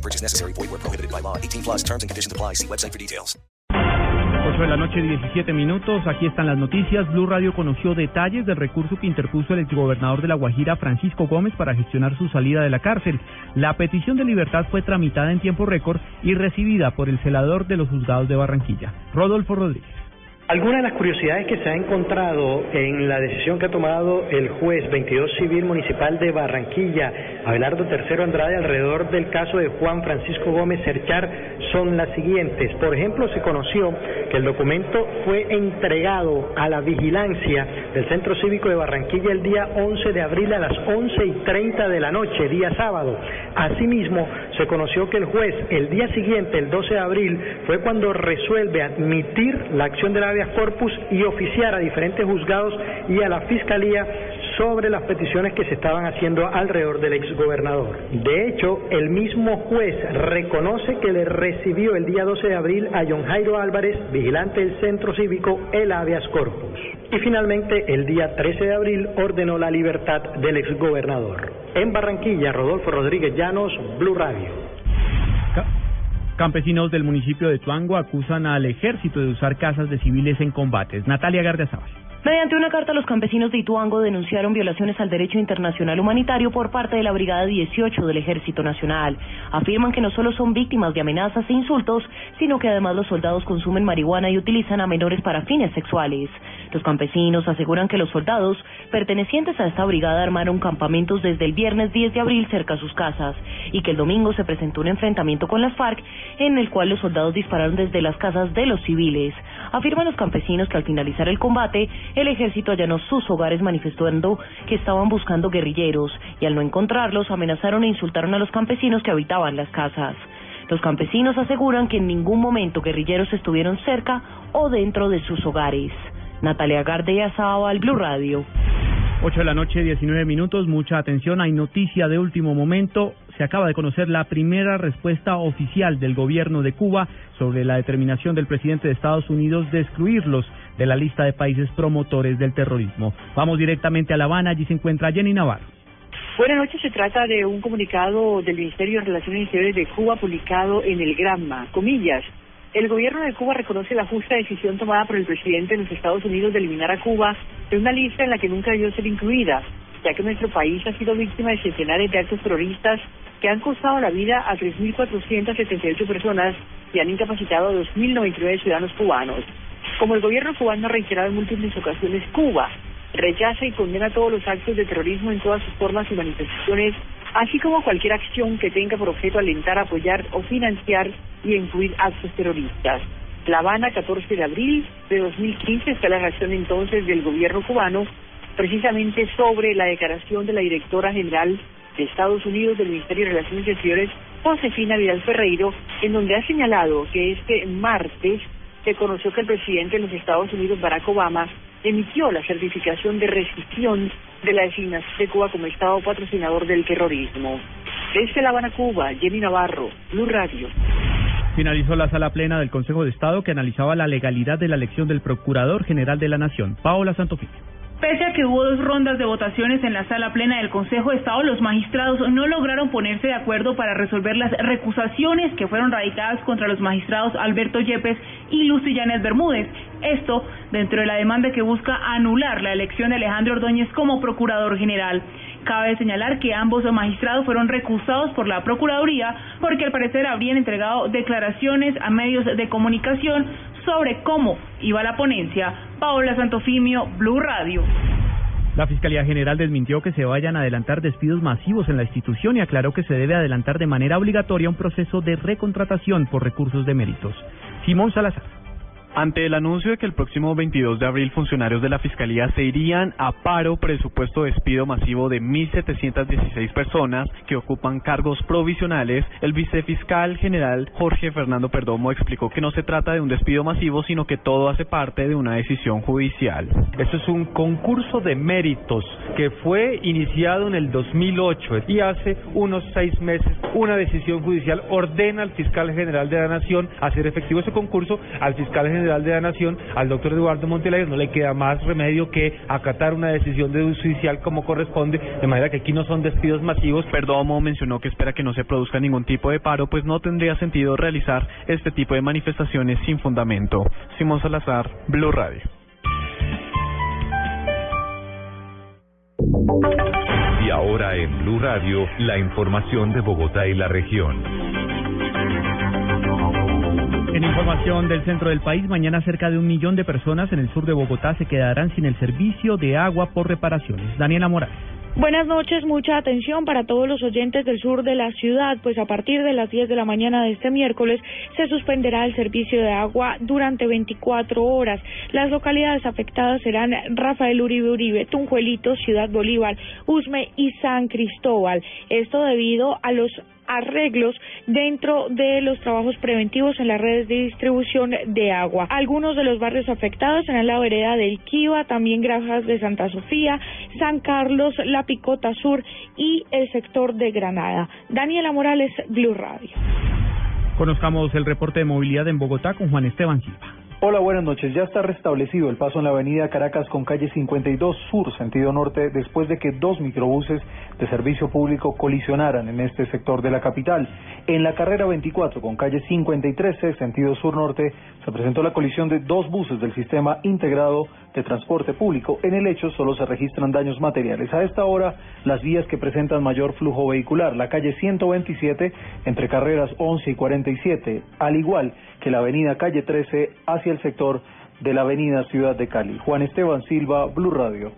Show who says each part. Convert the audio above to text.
Speaker 1: No purchase necessary. Void where prohibited by law. 18 plus terms and conditions apply. See website for details.
Speaker 2: 8 de la noche, 17 minutos. Aquí están las noticias. Blue Radio conoció detalles del recurso que interpuso el exgobernador de La Guajira, Francisco Gómez, para gestionar su salida de la cárcel. La petición de libertad fue tramitada en tiempo récord y recibida por el celador de los juzgados de Barranquilla, Rodolfo Rodríguez.
Speaker 3: Algunas de las curiosidades que se ha encontrado en la decisión que ha tomado el juez 22 Civil Municipal de Barranquilla, Abelardo III Andrade, alrededor del caso de Juan Francisco Gómez Cerchar son las siguientes. Por ejemplo, se conoció que el documento fue entregado a la vigilancia del Centro Cívico de Barranquilla el día 11 de abril a las 11 y 30 de la noche, día sábado. Asimismo, se conoció que el juez el día siguiente, el 12 de abril, fue cuando resuelve admitir la acción de la habeas corpus y oficiar a diferentes juzgados y a la fiscalía sobre las peticiones que se estaban haciendo alrededor del exgobernador. De hecho, el mismo juez reconoce que le recibió el día 12 de abril a John Jairo Álvarez, vigilante del centro cívico, el habeas corpus. Y finalmente, el día 13 de abril ordenó la libertad del exgobernador. En Barranquilla, Rodolfo Rodríguez Llanos, Blue Radio.
Speaker 2: Campesinos del municipio de Tuango acusan al ejército de usar casas de civiles en combates. Natalia Gardiazabal.
Speaker 4: Mediante una carta, los campesinos de Ituango denunciaron violaciones al derecho internacional humanitario por parte de la Brigada 18 del Ejército Nacional. Afirman que no solo son víctimas de amenazas e insultos, sino que además los soldados consumen marihuana y utilizan a menores para fines sexuales. Los campesinos aseguran que los soldados pertenecientes a esta brigada armaron campamentos desde el viernes 10 de abril cerca a sus casas y que el domingo se presentó un enfrentamiento con las FARC en el cual los soldados dispararon desde las casas de los civiles. Afirman los campesinos que al finalizar el combate, el ejército allanó sus hogares manifestando que estaban buscando guerrilleros y al no encontrarlos amenazaron e insultaron a los campesinos que habitaban las casas. Los campesinos aseguran que en ningún momento guerrilleros estuvieron cerca o dentro de sus hogares. Natalia Gardea al Blue Radio.
Speaker 2: 8 de la noche, 19 minutos. Mucha atención. Hay noticia de último momento. Se acaba de conocer la primera respuesta oficial del gobierno de Cuba sobre la determinación del presidente de Estados Unidos de excluirlos de la lista de países promotores del terrorismo. Vamos directamente a La Habana. Allí se encuentra Jenny Navarro.
Speaker 5: Buenas noches, se trata de un comunicado del Ministerio de Relaciones Exteriores de Cuba publicado en el Granma. Comillas, el gobierno de Cuba reconoce la justa decisión tomada por el presidente de los Estados Unidos de eliminar a Cuba de una lista en la que nunca debió ser incluida, ya que nuestro país ha sido víctima de centenares de actos terroristas que han costado la vida a 3.478 personas y han incapacitado a 2.099 ciudadanos cubanos. Como el gobierno cubano ha reiterado en múltiples ocasiones, Cuba rechaza y condena todos los actos de terrorismo en todas sus formas y manifestaciones así como cualquier acción que tenga por objeto alentar, apoyar o financiar y incluir actos terroristas. La Habana, 14 de abril de 2015, está la reacción entonces del gobierno cubano precisamente sobre la declaración de la directora general de Estados Unidos del Ministerio de Relaciones Exteriores, Josefina Vidal Ferreiro, en donde ha señalado que este martes se conoció que el presidente de los Estados Unidos, Barack Obama, emitió la certificación de rescisión de la designación de Cuba como Estado patrocinador del terrorismo. Desde La Habana, Cuba, Jenny Navarro, Blue Radio.
Speaker 2: Finalizó la sala plena del Consejo de Estado que analizaba la legalidad de la elección del Procurador General de la Nación, Paola Santofimio.
Speaker 6: Pese a que hubo dos rondas de votaciones en la sala plena del Consejo de Estado, los magistrados no lograron ponerse de acuerdo para resolver las recusaciones que fueron radicadas contra los magistrados Alberto Yepes y Lucy Llanes Bermúdez. Esto dentro de la demanda que busca anular la elección de Alejandro Ordóñez como Procurador General. Cabe señalar que ambos magistrados fueron recusados por la Procuraduría porque al parecer habrían entregado declaraciones a medios de comunicación sobre cómo iba la ponencia. Paola Santofimio, Blue Radio.
Speaker 2: La Fiscalía General desmintió que se vayan a adelantar despidos masivos en la institución y aclaró que se debe adelantar de manera obligatoria un proceso de recontratación por recursos de méritos. Simón Salazar.
Speaker 7: Ante el anuncio de que el próximo 22 de abril funcionarios de la Fiscalía se irían a paro presupuesto despido masivo de 1.716 personas que ocupan cargos provisionales, el vicefiscal general Jorge Fernando Perdomo explicó que no se trata de un despido masivo, sino que todo hace parte de una decisión judicial.
Speaker 8: Esto es un concurso de méritos que fue iniciado en el 2008 y hace unos seis meses una decisión judicial ordena al fiscal general de la Nación hacer efectivo ese concurso, al fiscal general General de la Nación, al doctor Eduardo Montelaya, no le queda más remedio que acatar una decisión de judicial como corresponde, de manera que aquí no son despidos masivos.
Speaker 7: Perdomo mencionó que espera que no se produzca ningún tipo de paro, pues no tendría sentido realizar este tipo de manifestaciones sin fundamento. Simón Salazar, Blue Radio.
Speaker 9: Y ahora en Blue Radio, la información de Bogotá y la región.
Speaker 2: Información del centro del país, mañana cerca de un millón de personas en el sur de Bogotá se quedarán sin el servicio de agua por reparaciones. Daniela Morales.
Speaker 10: Buenas noches, mucha atención para todos los oyentes del sur de la ciudad, pues a partir de las 10 de la mañana de este miércoles se suspenderá el servicio de agua durante 24 horas. Las localidades afectadas serán Rafael Uribe Uribe, Tunjuelito, Ciudad Bolívar, Usme y San Cristóbal. Esto debido a los arreglos dentro de los trabajos preventivos en las redes de distribución de agua. Algunos de los barrios afectados serán la vereda del Kiva, también Granjas de Santa Sofía, San Carlos, La Picota Sur y el sector de Granada. Daniela Morales, Blue Radio.
Speaker 2: Conozcamos el reporte de movilidad en Bogotá con Juan Esteban Silva.
Speaker 11: Hola, buenas noches. Ya está restablecido el paso en la avenida Caracas con calle 52 Sur, sentido norte, después de que dos microbuses de servicio público colisionaran en este sector de la capital. En la carrera 24 con calle 53 sentido sur norte, se presentó la colisión de dos buses del sistema integrado de transporte público. En el hecho solo se registran daños materiales. A esta hora, las vías que presentan mayor flujo vehicular, la calle 127 entre carreras 11 y 47, al igual que la avenida calle 13 hacia el sector de la avenida Ciudad de Cali. Juan Esteban Silva, Blue Radio.